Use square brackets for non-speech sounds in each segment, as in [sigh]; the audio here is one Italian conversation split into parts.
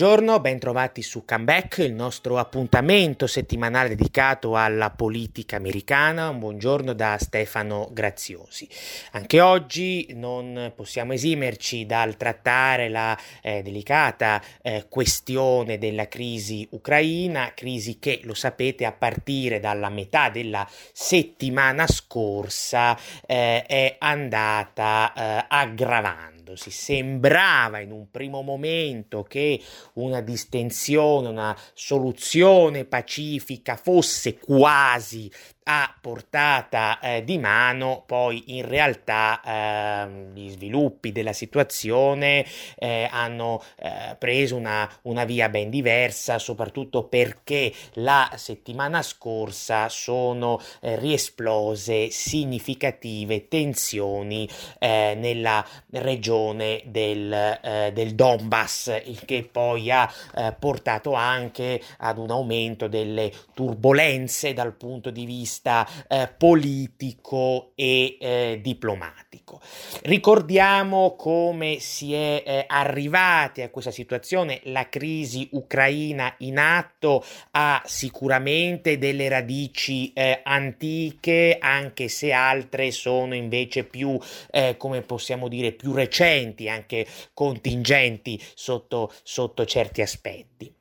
Buongiorno, bentrovati su Comeback, il nostro appuntamento settimanale dedicato alla politica americana. Un buongiorno da Stefano Graziosi. Anche oggi non possiamo esimerci dal trattare la eh, delicata eh, questione della crisi ucraina, crisi che, lo sapete, a partire dalla metà della settimana scorsa eh, è andata eh, aggravando si sembrava in un primo momento che una distensione, una soluzione pacifica fosse quasi a portata eh, di mano, poi in realtà eh, gli sviluppi della situazione eh, hanno eh, preso una, una, via ben diversa, soprattutto perché la settimana scorsa sono eh, riesplose significative tensioni eh, nella regione del, del, Donbass, il che poi ha portato anche ad un aumento delle turbulenze dal punto di vista vista eh, politico e eh, diplomatico. Ricordiamo come si è eh, arrivati a questa situazione, la crisi ucraina in atto ha sicuramente delle radici eh, antiche, anche se altre sono invece più, eh, come possiamo dire, più recenti, anche contingenti sotto, sotto certi aspetti.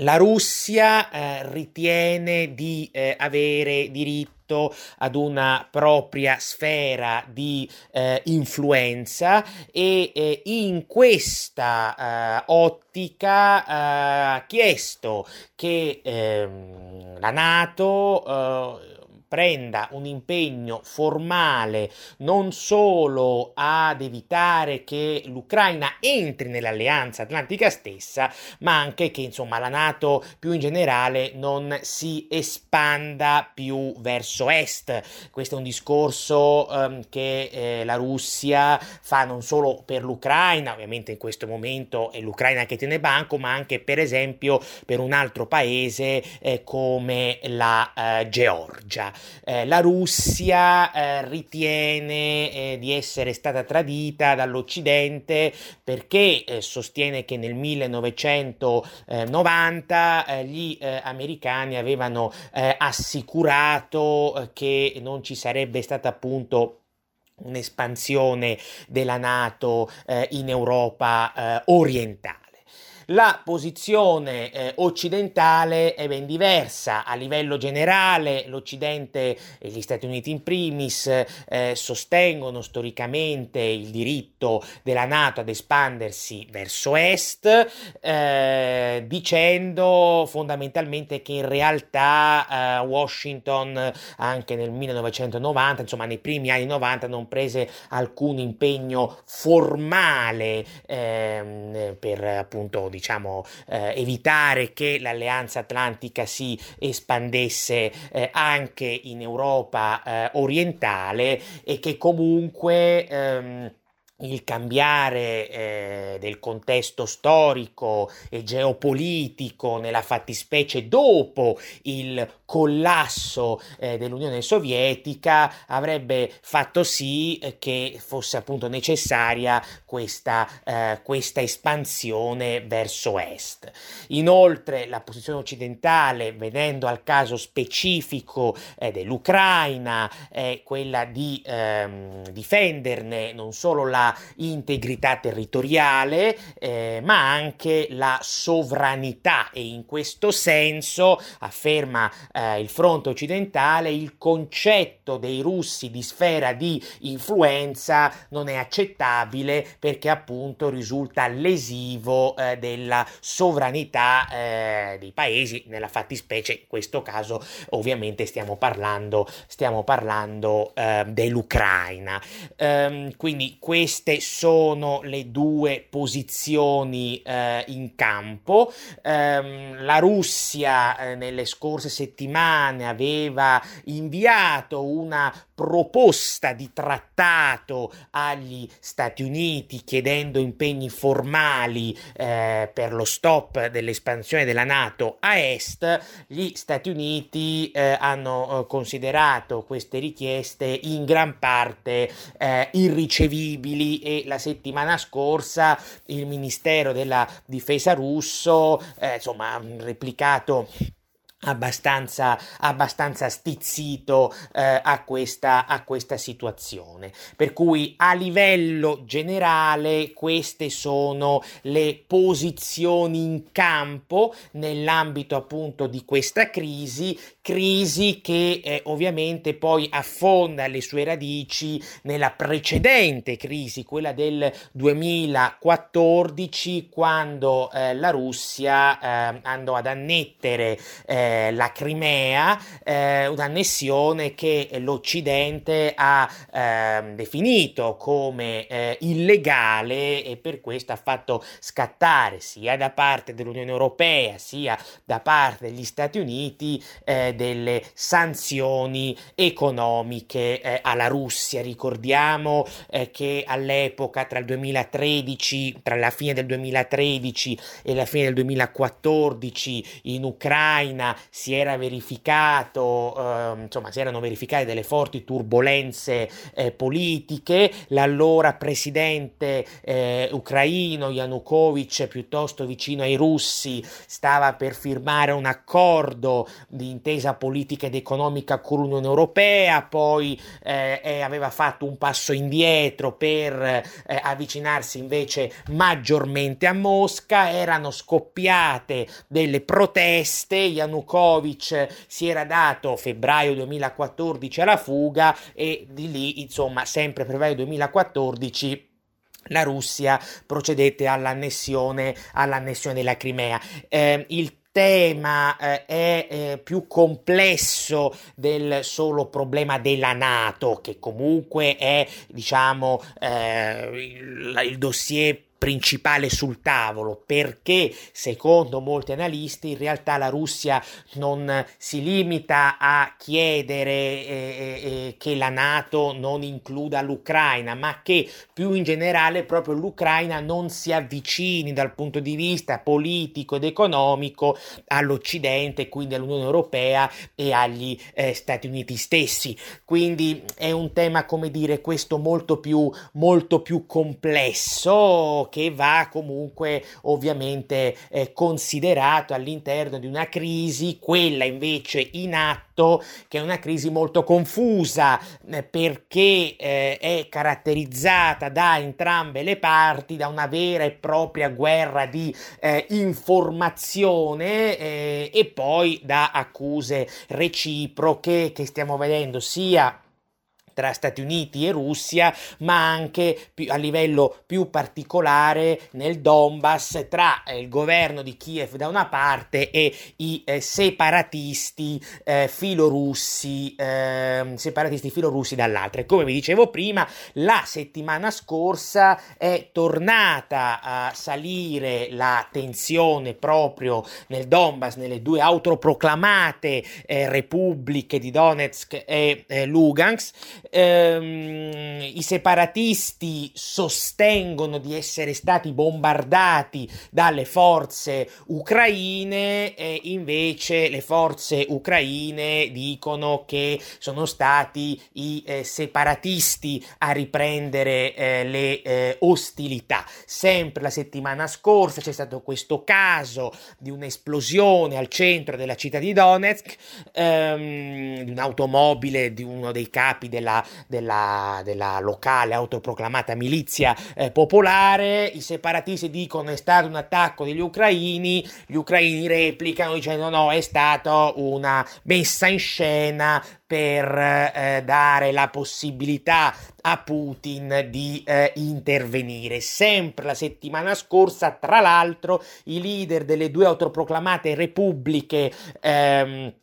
La Russia eh, ritiene di eh, avere diritto ad una propria sfera di eh, influenza e eh, in questa uh, ottica uh, ha chiesto che ehm, la Nato uh, prenda un impegno formale non solo ad evitare che l'Ucraina entri nell'alleanza atlantica stessa, ma anche che insomma la Nato più in generale non si espanda più verso est. Questo è un discorso um, che eh, la Russia fa non solo per l'Ucraina, ovviamente in questo momento è l'Ucraina che tiene banco, ma anche per esempio per un altro paese eh, come la eh, Georgia. Eh, la Russia eh, ritiene eh, di essere stata tradita dall'Occidente perché eh, sostiene che nel 1990 eh, gli eh, americani avevano assicurato che non ci sarebbe stata appunto un'espansione della Nato in Europa orientale. La posizione eh, occidentale è ben diversa. A livello generale l'Occidente e gli Stati Uniti in primis eh, sostengono storicamente il diritto della Nato ad espandersi verso est, eh, dicendo fondamentalmente che in realtà eh, Washington anche nel 1990, insomma nei primi anni 90, non prese alcun impegno formale ehm, per appunto diciamo, eh, evitare che l'alleanza atlantica si espandesse eh, anche in Europa eh, orientale e che comunque ehm, il cambiare eh, del contesto storico e geopolitico nella fattispecie dopo il collasso eh, dell'Unione Sovietica avrebbe fatto sì eh, che fosse appunto necessaria questa, eh, questa espansione verso est. Inoltre la posizione occidentale, venendo al caso specifico eh, dell'Ucraina, è quella di ehm, difenderne non solo la integrità territoriale, eh, ma anche la sovranità e in questo senso, afferma eh, il fronte occidentale, il concetto dei russi di sfera di influenza non è accettabile perché appunto risulta lesivo eh, della sovranità eh, dei paesi, nella fattispecie in questo caso ovviamente stiamo parlando, stiamo parlando eh, dell'Ucraina. Ehm, quindi questo queste sono le due posizioni eh, in campo. Um, la Russia eh, nelle scorse settimane aveva inviato una proposta di trattato agli Stati Uniti chiedendo impegni formali eh, per lo stop dell'espansione della Nato a est, gli Stati Uniti eh, hanno eh, considerato queste richieste in gran parte eh, irricevibili e la settimana scorsa il Ministero della Difesa russo eh, insomma ha replicato abbastanza, abbastanza stizzito eh, a, questa, a questa situazione. Per cui a livello generale queste sono le posizioni in campo nell'ambito appunto di questa crisi, crisi che eh, ovviamente poi affonda le sue radici nella precedente crisi, quella del 2014, quando eh, la Russia eh, andò ad annettere eh, la Crimea, eh, un'annessione che l'Occidente ha eh, definito come eh, illegale e per questo ha fatto scattare sia da parte dell'Unione Europea sia da parte degli Stati Uniti delle sanzioni economiche eh, alla Russia. Ricordiamo che all'epoca tra il 2013, tra la fine del 2013 e la fine del 2014 in Ucraina si era verificato, eh, insomma, si erano verificate delle forti turbulenze eh, politiche. L'allora presidente eh, ucraino Yanukovych, piuttosto vicino ai russi, stava per firmare un accordo di intesa politica ed economica con l'Unione Europea, poi eh, aveva fatto un passo indietro per eh, avvicinarsi invece maggiormente a Mosca. Erano scoppiate delle proteste. Yanukovych Yanukovych si era dato febbraio 2014 alla fuga e di lì, insomma, sempre febbraio 2014 la Russia procedette all'annessione, all'annessione della Crimea. Eh, il tema eh, è eh, più complesso del solo problema della Nato, che comunque è, diciamo, eh, il, il dossier principale sul tavolo perché secondo molti analisti in realtà la Russia non si limita a chiedere eh, eh, eh, che la Nato non includa l'Ucraina ma che più in generale proprio l'Ucraina non si avvicini dal punto di vista politico ed economico all'Occidente quindi all'Unione Europea e agli eh, Stati Uniti stessi. Quindi è un tema come dire questo molto più molto più complesso che va comunque ovviamente eh, considerato all'interno di una crisi, quella invece in atto, che è una crisi molto confusa eh, perché eh, è caratterizzata da entrambe le parti da una vera e propria guerra di eh, informazione eh, e poi da accuse reciproche che stiamo vedendo sia tra Stati Uniti e Russia, ma anche a livello più particolare nel Donbass tra eh, il governo di Kiev da una parte e i eh, separatisti eh, filorussi, eh, separatisti filorussi dall'altra. E come vi dicevo prima, la settimana scorsa è tornata a salire la tensione proprio nel Donbass, nelle due autoproclamate eh, repubbliche di Donetsk e eh, Lugansk ehm, i separatisti sostengono di essere stati bombardati dalle forze ucraine e invece le forze ucraine dicono che sono stati i eh, separatisti a riprendere eh, le eh, ostilità. Sempre la settimana scorsa c'è stato questo caso di un'esplosione al centro della città di Donetsk, ehm, di un'automobile di uno dei capi della della, della, locale autoproclamata milizia eh, popolare, i separatisti dicono è stato un attacco degli ucraini, gli ucraini replicano dicendo no, è stata una messa in scena per eh, dare la possibilità a Putin di eh, intervenire. Sempre la settimana scorsa, tra l'altro, i leader delle due autoproclamate repubbliche ehm,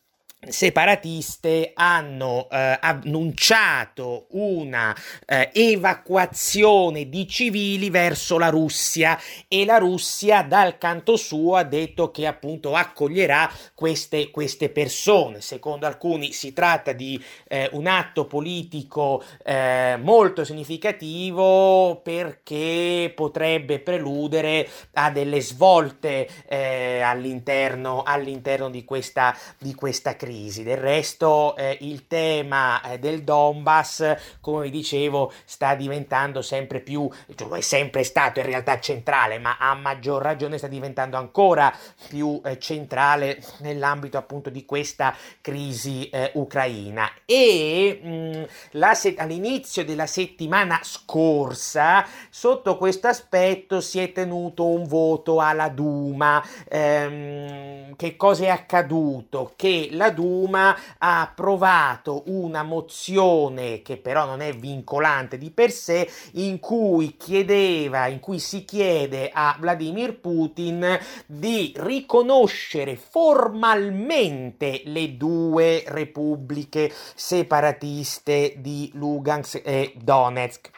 separatiste hanno eh, annunciato una eh, evacuazione di civili verso la Russia e la Russia dal canto suo ha detto che appunto accoglierà queste, queste persone. Secondo alcuni si tratta di eh, un atto politico eh, molto significativo perché potrebbe preludere a delle svolte eh, all'interno, all'interno di, questa, di questa crisi crisi. Del resto eh, il tema eh, del Donbass, come vi dicevo, sta diventando sempre più, cioè è sempre stato in realtà centrale, ma a maggior ragione sta diventando ancora più eh, centrale nell'ambito appunto di questa crisi eh, ucraina. E mh, se- all'inizio della settimana scorsa, sotto questo aspetto, si è tenuto un voto alla Duma. Ehm, che cosa è accaduto? Che la Duma Duma ha approvato una mozione che però non è vincolante di per sé in cui chiedeva in cui si chiede a Vladimir Putin di riconoscere formalmente le due repubbliche separatiste di Lugansk e Donetsk.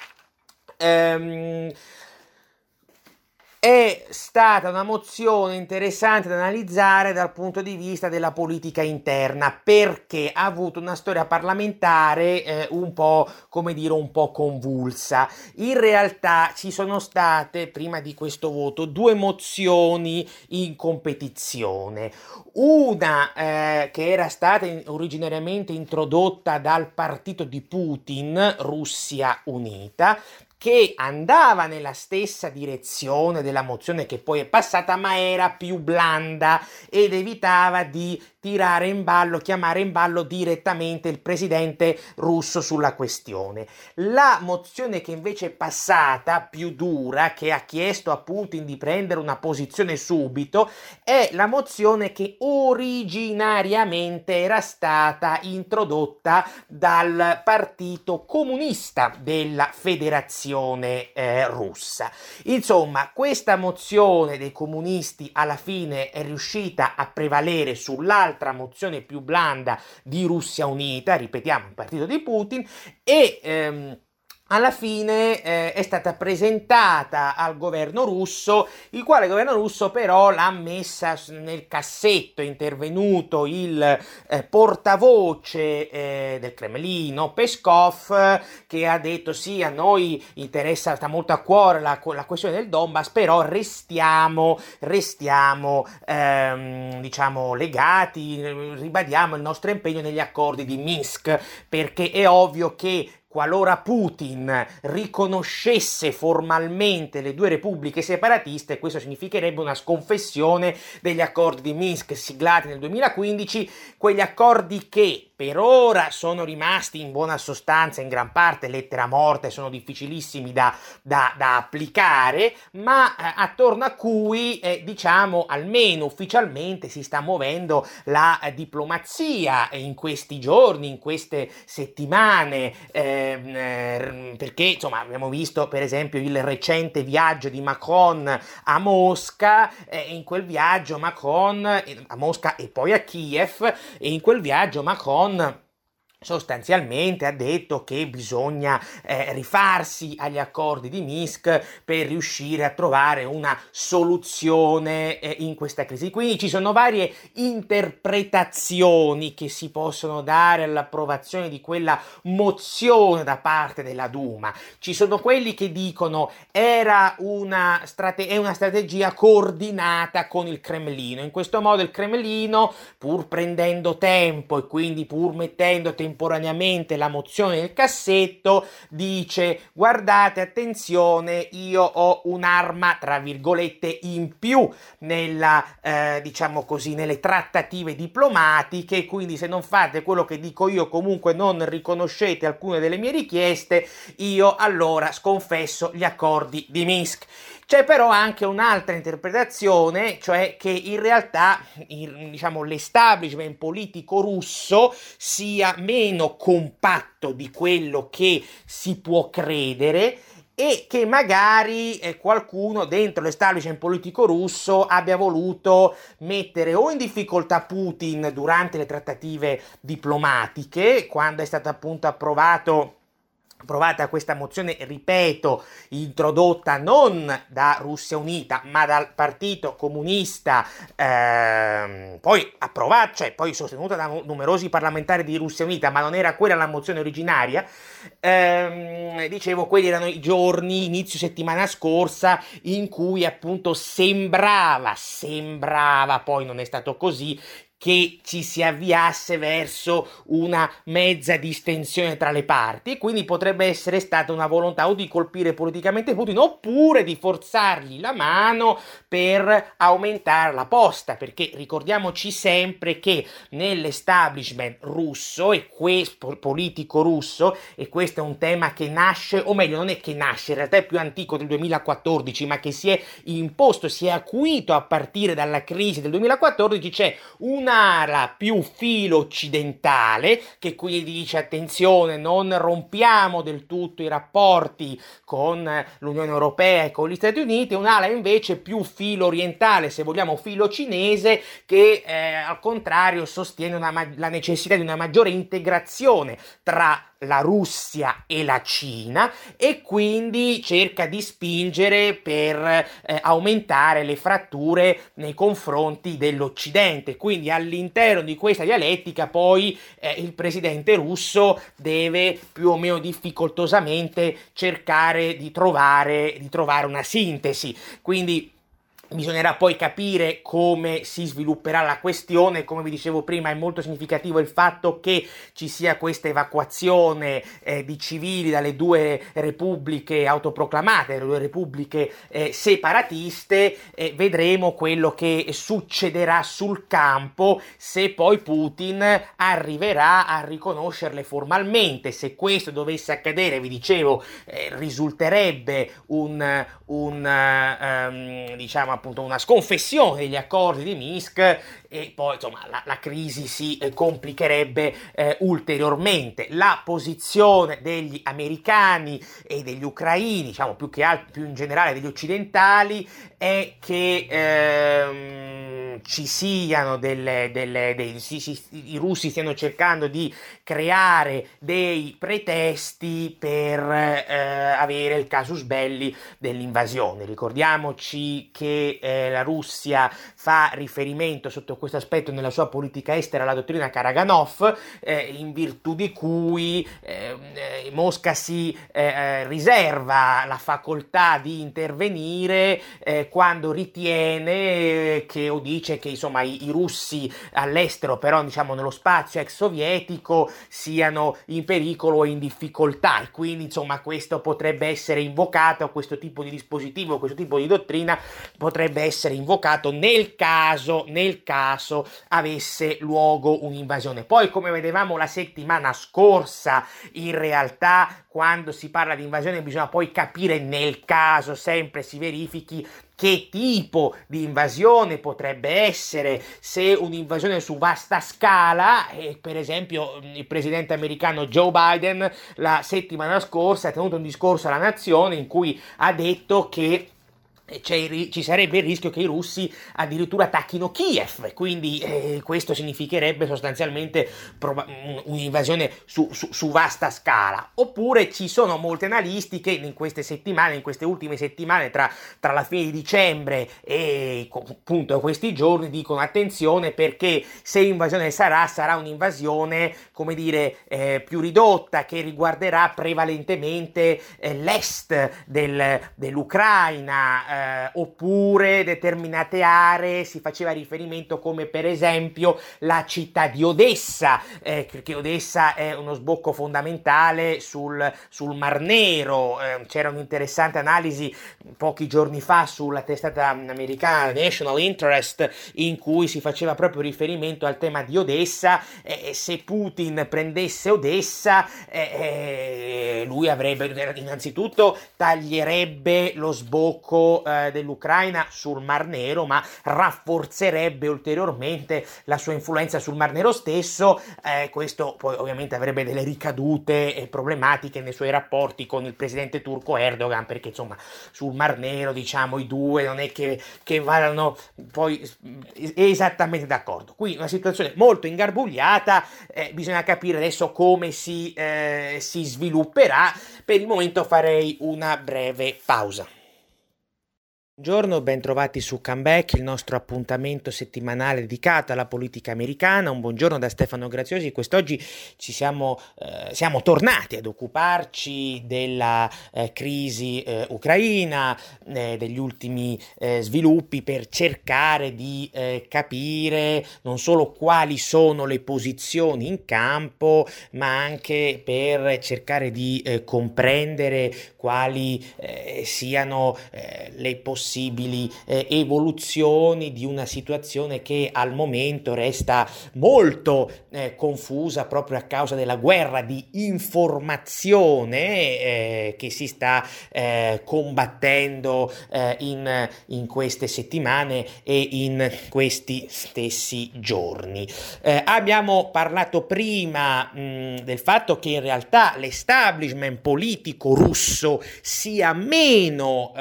Um, è stata una mozione interessante da analizzare dal punto di vista della politica interna perché ha avuto una storia parlamentare eh, un po' come dire un po' convulsa. In realtà ci sono state prima di questo voto due mozioni in competizione. Una eh, che era stata in, originariamente introdotta dal partito di Putin, Russia Unita, che andava nella stessa direzione della mozione che poi è passata, ma era più blanda ed evitava di tirare in ballo, chiamare in ballo direttamente il presidente russo sulla questione. La mozione che invece è passata, più dura, che ha chiesto a Putin di prendere una posizione subito, è la mozione che originariamente era stata introdotta dal Partito Comunista della Federazione eh, russa. Insomma, questa mozione dei comunisti alla fine è riuscita a prevalere sull'altra l'altra mozione più blanda di Russia Unita, ripetiamo, il partito di Putin, e ehm, alla fine eh, è stata presentata al governo russo, il quale governo russo però l'ha messa nel cassetto, è intervenuto il eh, portavoce eh, del Cremlino, Peskov, che ha detto sì, a noi interessa, sta molto a cuore la, la questione del Donbass, però restiamo, restiamo ehm, diciamo, legati, ribadiamo il nostro impegno negli accordi di Minsk, perché è ovvio che qualora Putin riconoscesse formalmente le due repubbliche separatiste, questo significherebbe una sconfessione degli accordi di Minsk siglati nel 2015, quegli accordi che per ora sono rimasti in buona sostanza in gran parte lettera morta e sono difficilissimi da, da, da applicare, ma eh, attorno a cui eh, diciamo almeno ufficialmente si sta muovendo la eh, diplomazia in questi giorni, in queste settimane, ehm, eh, perché insomma abbiamo visto per esempio il recente viaggio di Macron a Mosca, e in quel viaggio Macron eh, a Mosca e poi a Kiev e in quel viaggio Macron con sostanzialmente ha detto che bisogna eh, rifarsi agli accordi di Minsk per riuscire a trovare una soluzione eh, in questa crisi. Quindi ci sono varie interpretazioni che si possono dare all'approvazione di quella mozione da parte della Duma. Ci sono quelli che dicono era una, strate- è una strategia coordinata con il Cremlino. In questo modo il Cremlino, pur prendendo tempo e quindi pur mettendo tempo temporaneamente la mozione nel cassetto, dice guardate attenzione io ho un'arma tra virgolette in più nella eh, diciamo così nelle trattative diplomatiche quindi se non fate quello che dico io comunque non riconoscete alcune delle mie richieste io allora sconfesso gli accordi di Minsk c'è però anche un'altra interpretazione, cioè che in realtà il, diciamo, l'establishment politico russo sia meno compatto di quello che si può credere e che magari eh, qualcuno dentro l'establishment politico russo abbia voluto mettere o in difficoltà Putin durante le trattative diplomatiche, quando è stato appunto approvato approvata questa mozione, ripeto, introdotta non da Russia Unita, ma dal Partito Comunista, ehm, poi approvata, cioè poi sostenuta da numerosi parlamentari di Russia Unita, ma non era quella la mozione originaria, ehm, dicevo, quelli erano i giorni, inizio settimana scorsa, in cui appunto sembrava, sembrava, poi non è stato così, che ci si avviasse verso una mezza distensione tra le parti e quindi potrebbe essere stata una volontà o di colpire politicamente Putin oppure di forzargli la mano per aumentare la posta perché ricordiamoci sempre che nell'establishment russo e questo politico russo e questo è un tema che nasce o meglio non è che nasce in realtà è più antico del 2014 ma che si è imposto si è acuito a partire dalla crisi del 2014 c'è un un'ala più filo occidentale, che quindi dice attenzione, non rompiamo del tutto i rapporti con l'Unione Europea e con gli Stati Uniti, un'ala invece più filo orientale, se vogliamo filo cinese, che eh, al contrario sostiene una, la necessità di una maggiore integrazione tra la Russia e la Cina e quindi cerca di spingere per eh, aumentare le fratture nei confronti dell'Occidente. Quindi all'interno di questa dialettica poi eh, il presidente russo deve più o meno difficoltosamente cercare di trovare, di trovare una sintesi. Quindi Bisognerà poi capire come si svilupperà la questione, come vi dicevo prima è molto significativo il fatto che ci sia questa evacuazione eh, di civili dalle due repubbliche autoproclamate, le due repubbliche eh, separatiste, eh, vedremo quello che succederà sul campo se poi Putin arriverà a riconoscerle formalmente. Se questo dovesse accadere, vi dicevo, eh, risulterebbe un, un um, diciamo appunto una sconfessione degli accordi di Minsk e poi insomma la, la crisi si eh, complicherebbe eh, ulteriormente. La posizione degli americani e degli ucraini, diciamo più che altro, più in generale degli occidentali, è che ehm, ci siano delle, delle dei, si, si, i russi stiano cercando di creare dei pretesti per eh, avere il casus belli dell'invasione. Ricordiamoci che eh, la Russia fa riferimento sotto questo aspetto nella sua politica estera alla dottrina Karaganov, eh, in virtù di cui ehm, eh, Mosca si eh, eh, riserva la facoltà di intervenire eh, quando ritiene che o dice che insomma i, i, russi all'estero, però diciamo nello spazio ex sovietico, siano in pericolo o in difficoltà. E quindi insomma questo potrebbe essere invocato, questo tipo di dispositivo, questo tipo di dottrina potrebbe essere invocato nel caso, nel caso avesse luogo un'invasione. Poi come vedevamo la settimana scorsa, in realtà quando si parla di invasione bisogna poi capire nel caso sempre si verifichi che tipo di invasione potrebbe essere, se un'invasione su vasta scala, e per esempio il presidente americano Joe Biden la settimana scorsa ha tenuto un discorso alla nazione in cui ha detto che ci sarebbe il rischio che i russi addirittura attacchino Kiev, quindi eh, questo significherebbe sostanzialmente proba- un'invasione su, su, su, vasta scala. Oppure ci sono molti analisti che in queste settimane, in queste ultime settimane, tra, tra la fine di dicembre e appunto questi giorni, dicono attenzione perché se l'invasione sarà, sarà un'invasione, come dire, eh, più ridotta, che riguarderà prevalentemente eh, l'est del, dell'Ucraina eh, oppure determinate aree, si faceva riferimento come per esempio la città di Odessa, eh, che Odessa è uno sbocco fondamentale sul, sul Mar Nero, eh, c'era un'interessante analisi pochi giorni fa sulla testata americana National Interest in cui si faceva proprio riferimento al tema di Odessa, se Putin prendesse Odessa eh, eh, lui avrebbe innanzitutto taglierebbe lo sbocco eh, dell'Ucraina sul Mar Nero, ma rafforzerebbe ulteriormente la sua influenza sul Mar Nero stesso. Eh, questo poi ovviamente avrebbe delle ricadute e problematiche nei suoi rapporti con il presidente turco Erdogan, perché insomma sul Mar Nero diciamo i due non è che, che vadano poi esattamente d'accordo. Qui una situazione molto ingarbugliata, eh, bisogna capire adesso come si, eh, si svilupperà. Per il momento farei una breve pausa. Buongiorno, bentrovati su Comeback, il nostro appuntamento settimanale dedicato alla politica americana. Un buongiorno da Stefano Graziosi. Quest'oggi siamo, eh, siamo tornati ad occuparci della eh, crisi eh, ucraina, eh, degli ultimi eh, sviluppi per cercare di eh, capire non solo quali sono le posizioni in campo, ma anche per cercare di comprendere quali siano le possibilità possibili eh, evoluzioni di una situazione che al momento resta molto eh, confusa proprio a causa della guerra di informazione eh, che si sta eh, combattendo eh, in, in, queste settimane e in questi stessi giorni. Eh, abbiamo parlato prima mh, del fatto che in realtà l'establishment politico russo sia meno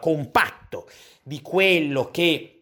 compatto impatto di quello che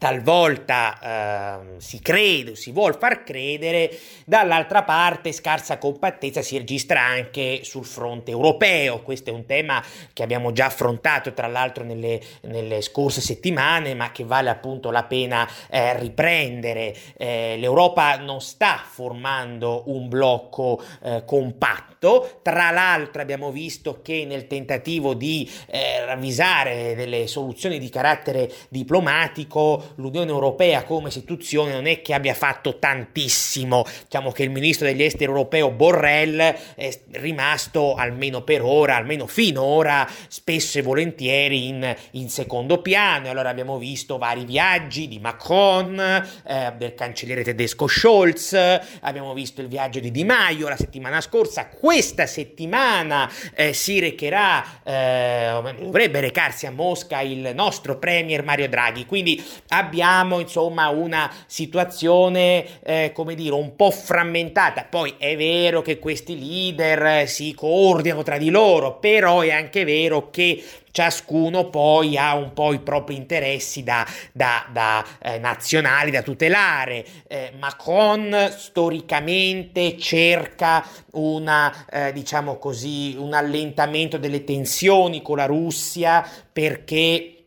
talvolta eh, si crede si vuol far credere, dall'altra parte scarsa compattezza si registra anche sul fronte europeo. Questo è un tema che abbiamo già affrontato tra l'altro nelle, nelle scorse settimane, ma che vale appunto la pena eh, riprendere. Eh, L'Europa non sta formando un blocco eh, compatto, tra l'altro abbiamo visto che nel tentativo di eh, ravvisare delle soluzioni di carattere diplomatico l'Unione Europea come istituzione non è che abbia fatto tantissimo. Diciamo che il ministro degli esteri europeo Borrell è rimasto almeno per ora, almeno finora, spesso e volentieri in, in secondo piano. Allora abbiamo visto vari viaggi di Macron, eh, del cancelliere tedesco Scholz, abbiamo visto il viaggio di Di Maio la settimana scorsa. Questa settimana eh, si recherà, eh, dovrebbe recarsi a Mosca il nostro premier Mario Draghi. Quindi abbiamo insomma una situazione eh, come dire un po' frammentata poi è vero che questi leader si coordinano tra di loro però è anche vero che ciascuno poi ha un po' i propri interessi da, da, da eh, nazionali da tutelare. Eh, Macron storicamente cerca una, eh, diciamo così, un allentamento delle tensioni con la Russia perché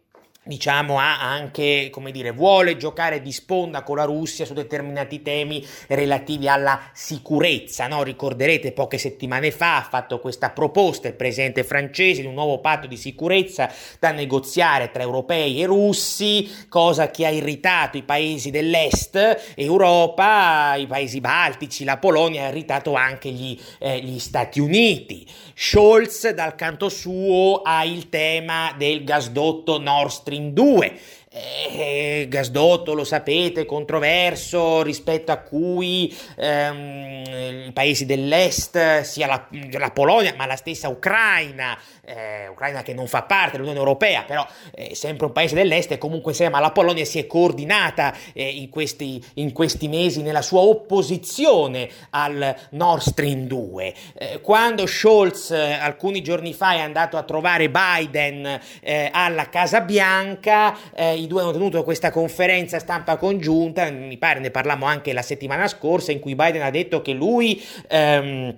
diciamo, ha anche, come dire, vuole giocare di sponda con la Russia su determinati temi relativi alla sicurezza, no? Ricorderete poche settimane fa ha fatto questa proposta il presidente francese di un nuovo patto di sicurezza da negoziare tra europei e russi, cosa che ha irritato i paesi dell'est Europa, i paesi baltici, la Polonia, ha irritato anche gli, eh, gli Stati Uniti. Scholz dal canto suo ha il tema del gasdotto Nord Stream Stream 2 eh, gasdotto, lo sapete, controverso rispetto a cui ehm, i paesi dell'est, sia la, la, Polonia ma la stessa Ucraina, eh, Ucraina che non fa parte dell'Unione Europea, però è sempre un paese dell'est e comunque sia, ma la Polonia si è coordinata eh, in, questi, in, questi, mesi nella sua opposizione al Nord Stream 2. Eh, quando Scholz eh, alcuni giorni fa è andato a trovare Biden eh, alla Casa Bianca, i due hanno tenuto questa conferenza stampa congiunta, mi pare ne parlammo anche la settimana scorsa, in cui Biden ha detto che lui... Ehm,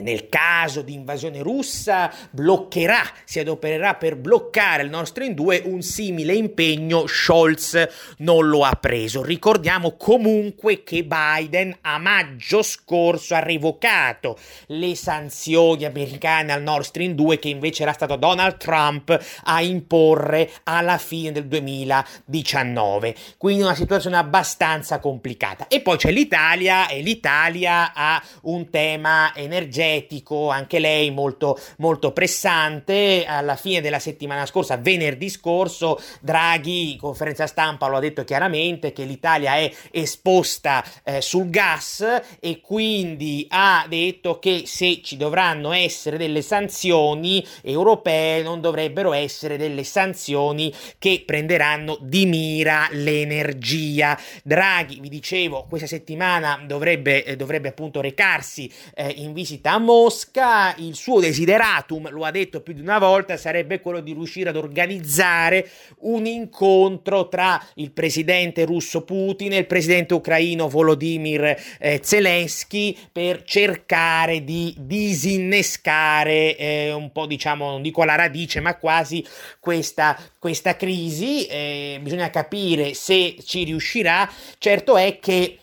nel caso di invasione russa bloccherà, si adopererà per bloccare il Nord Stream 2, un simile impegno Scholz non lo ha preso. Ricordiamo comunque che Biden a maggio scorso ha revocato le sanzioni americane al Nord Stream 2 che invece era stato Donald Trump a imporre alla fine del 2019. Quindi una situazione abbastanza complicata. E poi c'è l'Italia e l'Italia ha un tema energetico energetico, anche lei molto, molto pressante. Alla fine della settimana scorsa, venerdì scorso, Draghi, in conferenza stampa, lo ha detto chiaramente che l'Italia è esposta eh, sul gas e quindi ha detto che se ci dovranno essere delle sanzioni europee non dovrebbero essere delle sanzioni che prenderanno di mira l'energia. Draghi, vi dicevo, questa settimana dovrebbe, eh, dovrebbe appunto recarsi eh, in visita a Mosca. Il suo desideratum, lo ha detto più di una volta, sarebbe quello di riuscire ad organizzare un incontro tra il presidente russo Putin e il presidente ucraino Volodymyr eh, Zelensky per cercare di disinnescare eh, un po', diciamo, non dico alla radice, ma quasi questa, questa crisi. Eh, bisogna capire se ci riuscirà. Certo è che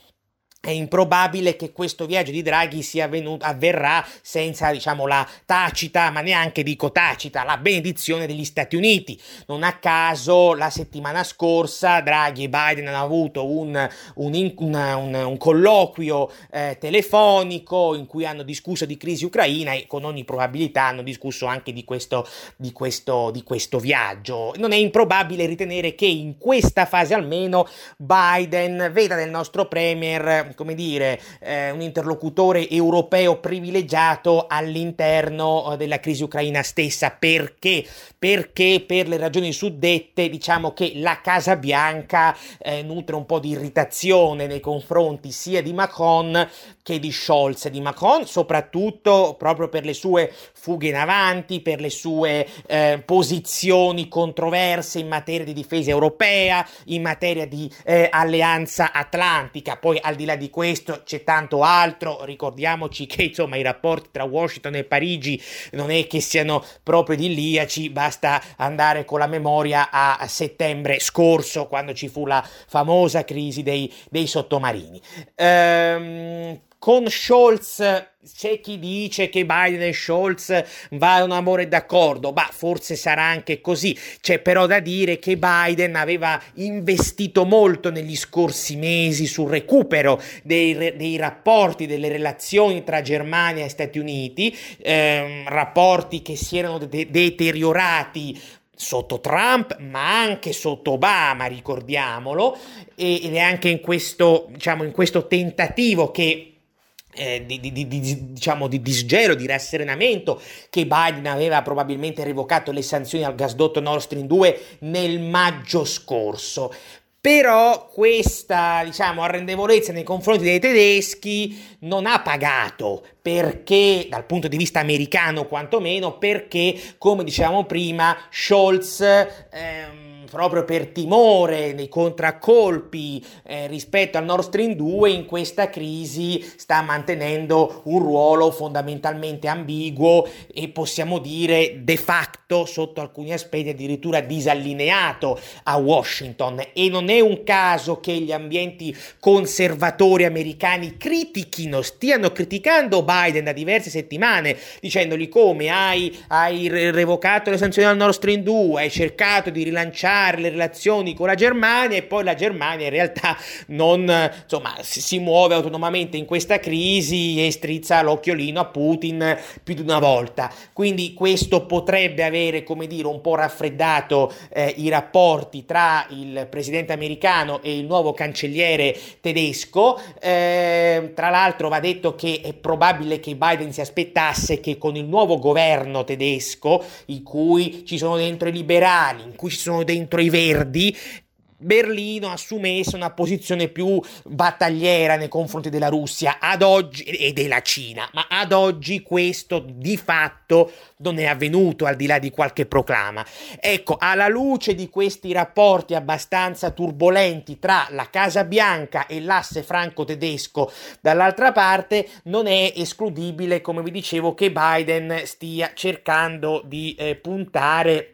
è improbabile che questo viaggio di Draghi sia avvenuto, avverrà senza, diciamo, la tacita, ma neanche dico tacita, la benedizione degli Stati Uniti. Non a caso la settimana scorsa Draghi e Biden hanno avuto un, un, una, un, un colloquio eh, telefonico in cui hanno discusso di crisi ucraina e con ogni probabilità hanno discusso anche di questo, di questo, di questo viaggio. Non è improbabile ritenere che in questa fase almeno Biden veda nel nostro Premier come dire, eh, un interlocutore europeo privilegiato all'interno eh, della crisi ucraina stessa. Perché? Perché per le ragioni suddette diciamo che la Casa Bianca eh, nutre un po' di irritazione nei confronti sia di Macron che di Scholz. Di Macron soprattutto proprio per le sue fughe in avanti, per le sue eh, posizioni controverse in materia di difesa europea, in materia di eh, alleanza atlantica. Poi al di là di questo c'è tanto altro, ricordiamoci che insomma i rapporti tra Washington e Parigi non è che siano proprio idilliaci, basta andare con la memoria a, settembre scorso quando ci fu la famosa crisi dei, dei sottomarini. Ehm, con Scholz c'è chi dice che Biden e Scholz vanno amore d'accordo, ma forse sarà anche così. C'è però da dire che Biden aveva investito molto negli scorsi mesi sul recupero dei, dei rapporti, delle relazioni tra Germania e Stati Uniti, ehm, rapporti che si erano de- deteriorati sotto Trump, ma anche sotto Obama, ricordiamolo, ed è anche in questo, diciamo, in questo tentativo che eh, di, di, di, diciamo di disgelo, di rasserenamento che Biden aveva probabilmente revocato le sanzioni al gasdotto Nord Stream 2 nel maggio scorso. Però questa, diciamo, arrendevolezza nei confronti dei tedeschi non ha pagato perché, dal punto di vista americano quantomeno, perché, come dicevamo prima, Scholz... Ehm, proprio per timore nei contraccolpi eh, rispetto al Nord Stream 2 in questa crisi sta mantenendo un ruolo fondamentalmente ambiguo e possiamo dire de facto sotto alcuni aspetti addirittura disallineato a Washington. E non è un caso che gli ambienti conservatori americani critichino, stiano criticando Biden da diverse settimane dicendogli come hai, hai revocato le sanzioni al Nord Stream 2, hai cercato di rilanciare migliorare le relazioni con la Germania e poi la Germania in realtà non insomma si muove autonomamente in questa crisi e strizza l'occhiolino a Putin più di una volta. Quindi questo potrebbe avere, come dire, un po' raffreddato eh, i rapporti tra il presidente americano e il nuovo cancelliere tedesco. Eh, tra l'altro va detto che è probabile che Biden si aspettasse che con il nuovo governo tedesco, in cui ci sono dentro i liberali, in cui ci sono dentro contro i Verdi, Berlino assumesse una posizione più battagliera nei confronti della Russia ad oggi e della Cina, ma ad oggi questo di fatto non è avvenuto al di là di qualche proclama. Ecco, alla luce di questi rapporti abbastanza turbolenti tra la Casa Bianca e l'asse franco-tedesco dall'altra parte, non è escludibile, come vi dicevo, che Biden stia cercando di eh, puntare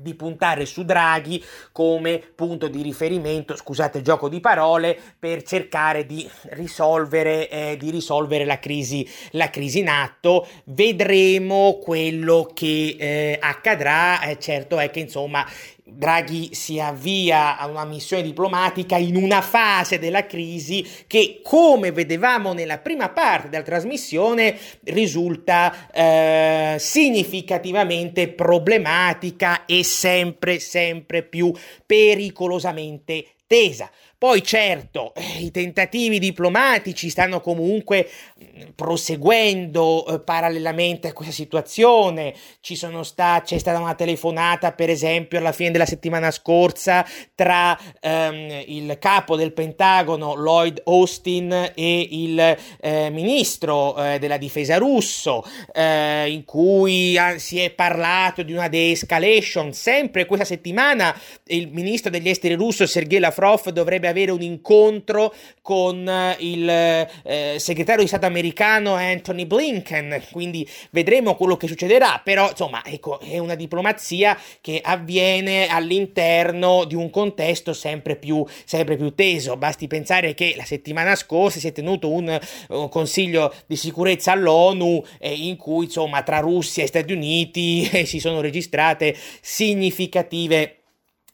di puntare su Draghi come punto di riferimento, scusate il gioco di parole, per cercare di risolvere, eh, di risolvere la, crisi, la crisi in atto. Vedremo quello che eh, accadrà, eh, certo è che insomma Draghi si avvia a una missione diplomatica in una fase della crisi che, come vedevamo nella prima parte della trasmissione, risulta eh, significativamente problematica e sempre, sempre più pericolosamente tesa. Poi certo, eh, i tentativi diplomatici stanno comunque mm, proseguendo eh, parallelamente a questa situazione. Sta- c'è stata una telefonata, per esempio, alla fine della settimana scorsa tra ehm, il capo del Pentagono Lloyd Austin e il eh, ministro eh, della difesa russo, eh, in cui ah, si è parlato di una de-escalation. Sempre questa settimana il ministro degli esteri russo Sergei Lavrov dovrebbe avere un incontro con eh, il eh, segretario di Stato americano Anthony Blinken, quindi vedremo quello che succederà, però insomma ecco, è una diplomazia che avviene all'interno di un contesto sempre più, sempre più teso, basti pensare che la settimana scorsa si è tenuto un, un consiglio di sicurezza all'ONU eh, in cui insomma tra Russia e Stati Uniti [laughs] eh, si sono registrate significative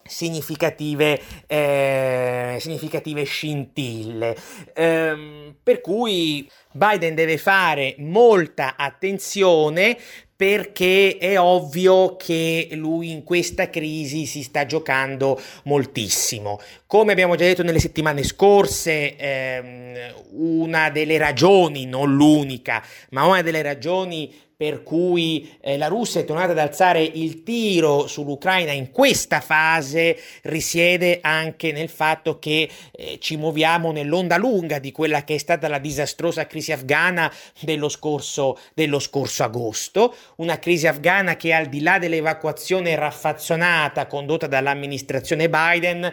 significative, eh, significative scintille. Ehm, per cui Biden deve fare molta attenzione perché è ovvio che lui in questa crisi si sta giocando moltissimo. Come abbiamo già detto nelle settimane scorse, ehm, una delle ragioni, non l'unica, ma una delle ragioni per cui eh, la Russia è tornata ad alzare il tiro sull'Ucraina in questa fase risiede anche nel fatto che eh, ci muoviamo nell'onda lunga di quella che è stata la disastrosa crisi afghana dello scorso, dello scorso agosto, una crisi afghana che al di là dell'evacuazione raffazzonata condotta dall'amministrazione Biden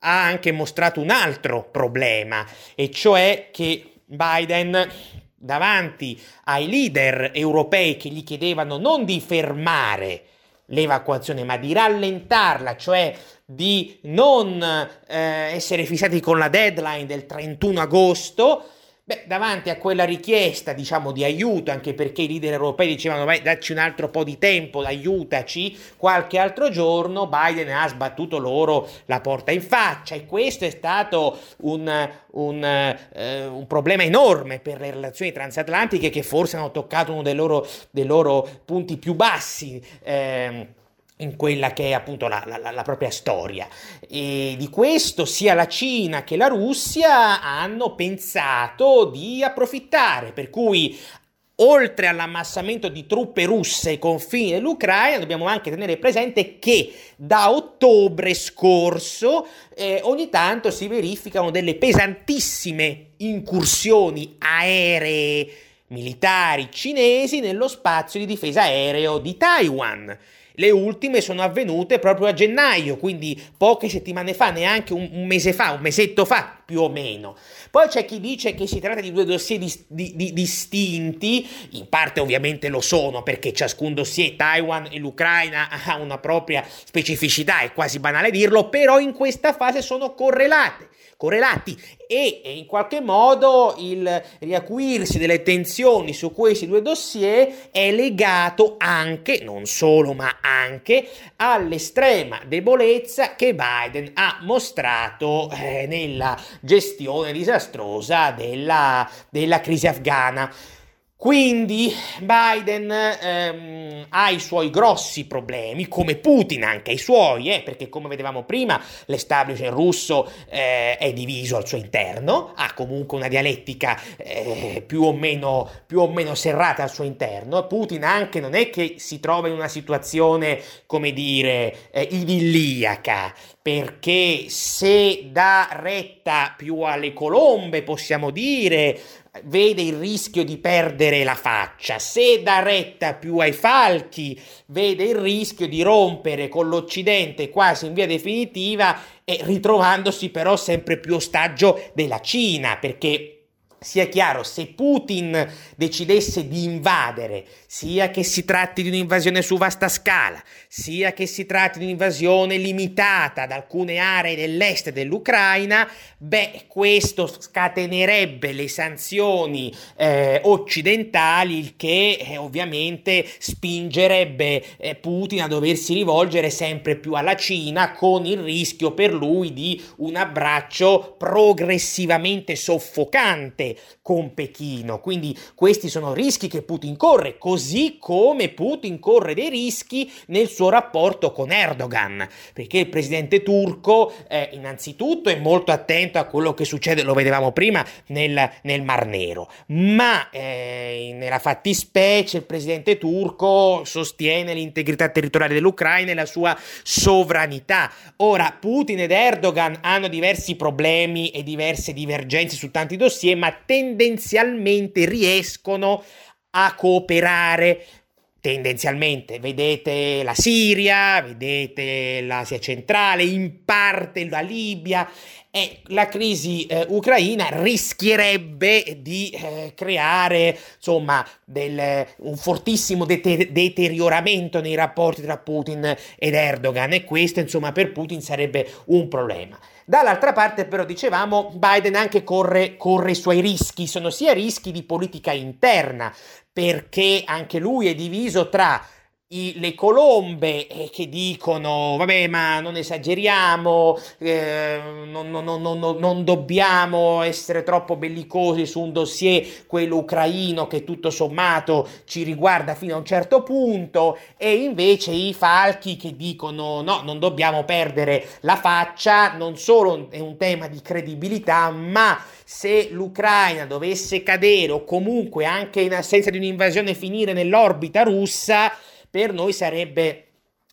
ha anche mostrato un altro problema, e cioè che Biden davanti ai leader europei che gli chiedevano non di fermare l'evacuazione, ma di rallentarla, cioè di non eh, essere fissati con la deadline del 31 agosto, Beh, davanti a quella richiesta, diciamo, di aiuto, anche perché i leader europei dicevano, vai, dacci un altro po' di tempo, aiutaci, qualche altro giorno Biden ha sbattuto loro la porta in faccia e questo è stato un, un, eh, un problema enorme per le relazioni transatlantiche che forse hanno toccato uno dei loro, dei loro punti più bassi. Eh, in quella che è appunto la, la, la, propria storia. E di questo sia la Cina che la Russia hanno pensato di approfittare, per cui oltre all'ammassamento di truppe russe ai confini dell'Ucraina, dobbiamo anche tenere presente che da ottobre scorso eh, ogni tanto si verificano delle pesantissime incursioni aeree militari cinesi nello spazio di difesa aereo di Taiwan. Le ultime sono avvenute proprio a gennaio, quindi poche settimane fa, neanche un, un mese fa, un mesetto fa più o meno. Poi c'è chi dice che si tratta di due dossier di, di, di, distinti, in parte ovviamente lo sono perché ciascun dossier, Taiwan e l'Ucraina, [laughs] ha una propria specificità, è quasi banale dirlo, però in questa fase sono correlate correlati e in qualche modo il riacuirsi delle tensioni su questi due dossier è legato anche, non solo ma anche, all'estrema debolezza che Biden ha mostrato eh, nella gestione disastrosa della, della crisi afghana. Quindi Biden ehm, ha i suoi grossi problemi, come Putin anche i suoi, eh, perché come vedevamo prima l'establishment russo eh, è diviso al suo interno, ha comunque una dialettica eh, più, o meno, più, o meno, serrata al suo interno. Putin anche non è che si trova in una situazione, come dire, eh, idilliaca, perché se dà retta più alle colombe, possiamo dire, vede il rischio di perdere la faccia, se dà retta più ai falchi, vede il rischio di rompere con l'Occidente quasi in via definitiva e ritrovandosi però sempre più ostaggio della Cina, perché sia chiaro, se Putin decidesse di invadere, sia che si tratti di un'invasione su vasta scala, sia che si tratti di un'invasione limitata ad alcune aree dell'est dell'Ucraina, beh, questo scatenerebbe le sanzioni eh, occidentali, il che eh, ovviamente spingerebbe eh, Putin a doversi rivolgere sempre più alla Cina, con il rischio per lui di un abbraccio progressivamente soffocante con Pechino. Quindi questi sono rischi che Putin corre, così come Putin corre dei rischi nel suo rapporto con Erdogan, perché il presidente turco eh, innanzitutto è molto attento a quello che succede, lo vedevamo prima, nel, nel Mar Nero, ma eh, nella fattispecie il presidente turco sostiene l'integrità territoriale dell'Ucraina e la sua sovranità. Ora, Putin ed Erdogan hanno diversi problemi e diverse divergenze su tanti dossier, ma tendenzialmente riescono a cooperare tendenzialmente vedete la Siria, vedete l'Asia centrale, in parte la Libia e la crisi eh, ucraina rischierebbe di eh, creare insomma del, un fortissimo dete- deterioramento nei rapporti tra Putin ed Erdogan e questo insomma per Putin sarebbe un problema. Dall'altra parte però dicevamo Biden anche corre, corre i suoi rischi, sono sia rischi di politica interna perché anche lui è diviso tra i, le colombe eh, che dicono vabbè ma non esageriamo eh, non, non, non, non, dobbiamo essere troppo bellicosi su un dossier quello ucraino che tutto sommato ci riguarda fino a un certo punto e invece i falchi che dicono no non dobbiamo perdere la faccia non solo è un tema di credibilità ma se l'Ucraina dovesse cadere o comunque anche in assenza di un'invasione finire nell'orbita russa per noi sarebbe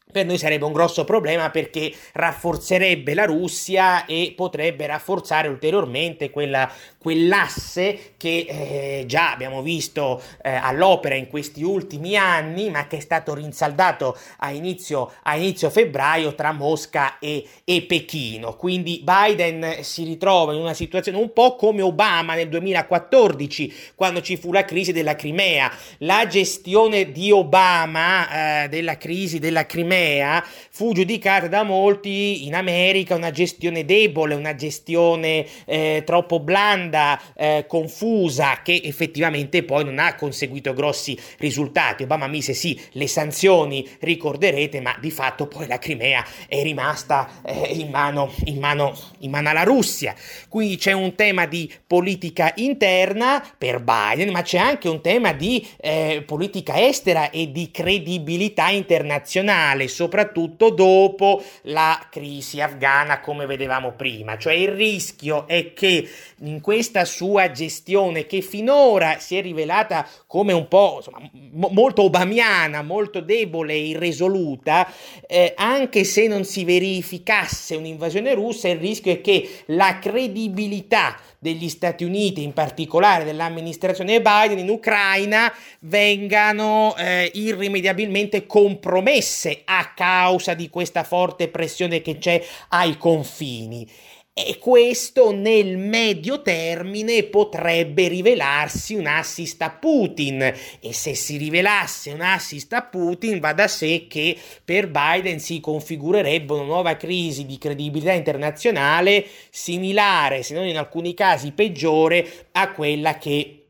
per noi sarebbe un grosso problema perché rafforzerebbe la Russia e potrebbe rafforzare ulteriormente quella, quell'asse che eh, già abbiamo visto eh, all'opera in questi ultimi anni, ma che è stato rinsaldato a inizio, a inizio febbraio tra Mosca e, e, Pechino. Quindi Biden si ritrova in una situazione un po' come Obama nel 2014, quando ci fu la crisi della Crimea. La gestione di Obama eh, della crisi della Crimea fu giudicata da molti in America una gestione debole, una gestione eh, troppo blanda, eh, confusa, che effettivamente poi non ha conseguito grossi risultati. Obama mise sì le sanzioni, ricorderete, ma di fatto poi la Crimea è rimasta eh, in, mano, in, mano, in mano alla Russia. Quindi c'è un tema di politica interna per Biden, ma c'è anche un tema di eh, politica estera e di credibilità internazionale soprattutto dopo la crisi afghana come vedevamo prima. Cioè il rischio è che in questa sua gestione che finora si è rivelata come un po' insomma, mo- molto obamiana, molto debole e irresoluta, eh, anche se non si verificasse un'invasione russa, il rischio è che la credibilità degli Stati Uniti, in particolare dell'amministrazione Biden in Ucraina, vengano eh, irrimediabilmente compromesse a causa di questa forte pressione che c'è ai confini. E questo nel medio termine potrebbe rivelarsi un assist a Putin. E se si rivelasse un assist a Putin va da sé che per Biden si configurerebbe una nuova crisi di credibilità internazionale similare, se non in alcuni casi peggiore, a quella che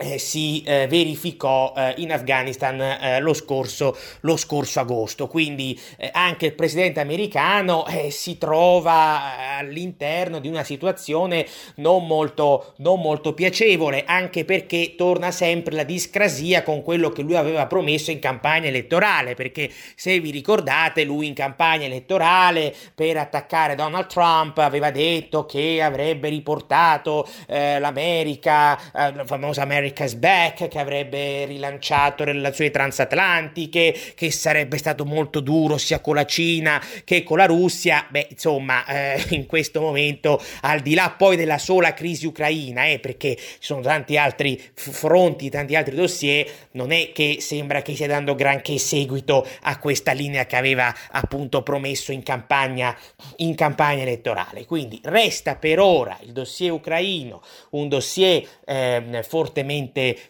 eh, si eh, verificò eh, in Afghanistan eh, lo scorso, lo, scorso, agosto. Quindi eh, anche il presidente americano eh, si trova all'interno di una situazione non molto, non molto piacevole, anche perché torna sempre la discrasia con quello che lui aveva promesso in campagna elettorale. Perché se vi ricordate, lui in campagna elettorale per attaccare Donald Trump aveva detto che avrebbe riportato l'America, la famosa America America's Back, che avrebbe rilanciato relazioni transatlantiche, che sarebbe stato molto duro sia con la Cina che con la Russia. Beh, insomma, eh, in questo momento, al di là poi della sola crisi ucraina, eh, perché ci sono tanti altri fronti, tanti altri dossier, non è che sembra che stia dando granché seguito a questa linea che aveva appunto promesso in campagna, in campagna elettorale. Quindi resta per ora il dossier ucraino, un dossier eh, fortemente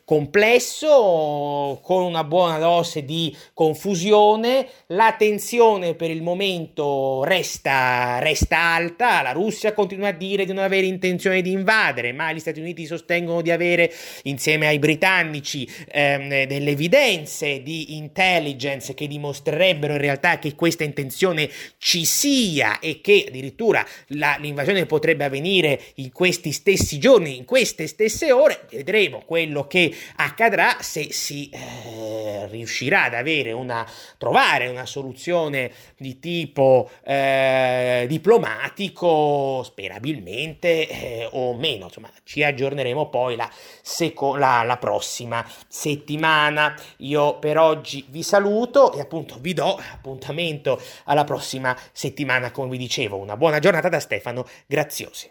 complesso, con una buona dose di confusione, la tensione per il momento resta, resta alta, la Russia continua a dire di non avere intenzione di invadere, ma gli Stati Uniti sostengono di avere insieme ai britannici ehm, delle evidenze di intelligence che dimostrerebbero in realtà che questa intenzione ci sia e che addirittura la, l'invasione potrebbe avvenire in questi stessi giorni, in queste stesse ore, vedremo quello che accadrà se si eh, riuscirà ad avere una, trovare una soluzione di tipo eh, diplomatico, sperabilmente eh, o meno, insomma ci aggiorneremo poi la, seco- la, la prossima settimana. Io per oggi vi saluto e appunto vi do appuntamento alla prossima settimana, come vi dicevo. Una buona giornata da Stefano Graziosi.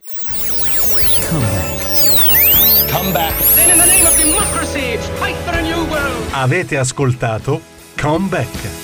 Come Avete ascoltato Come Back.